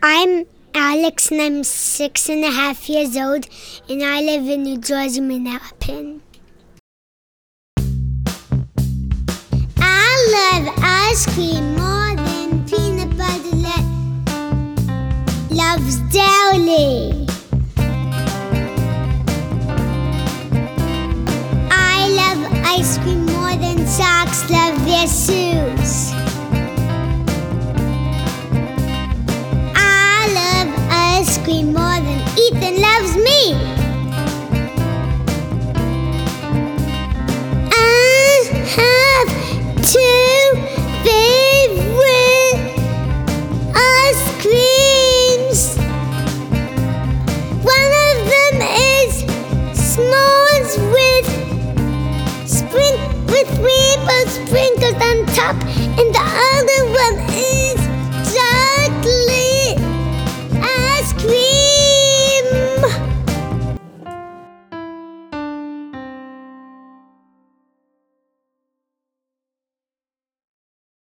I'm Alex and I'm six and a half years old and I live in New Jersey, Manalapan. I love ice cream more than peanut butter loves deli. up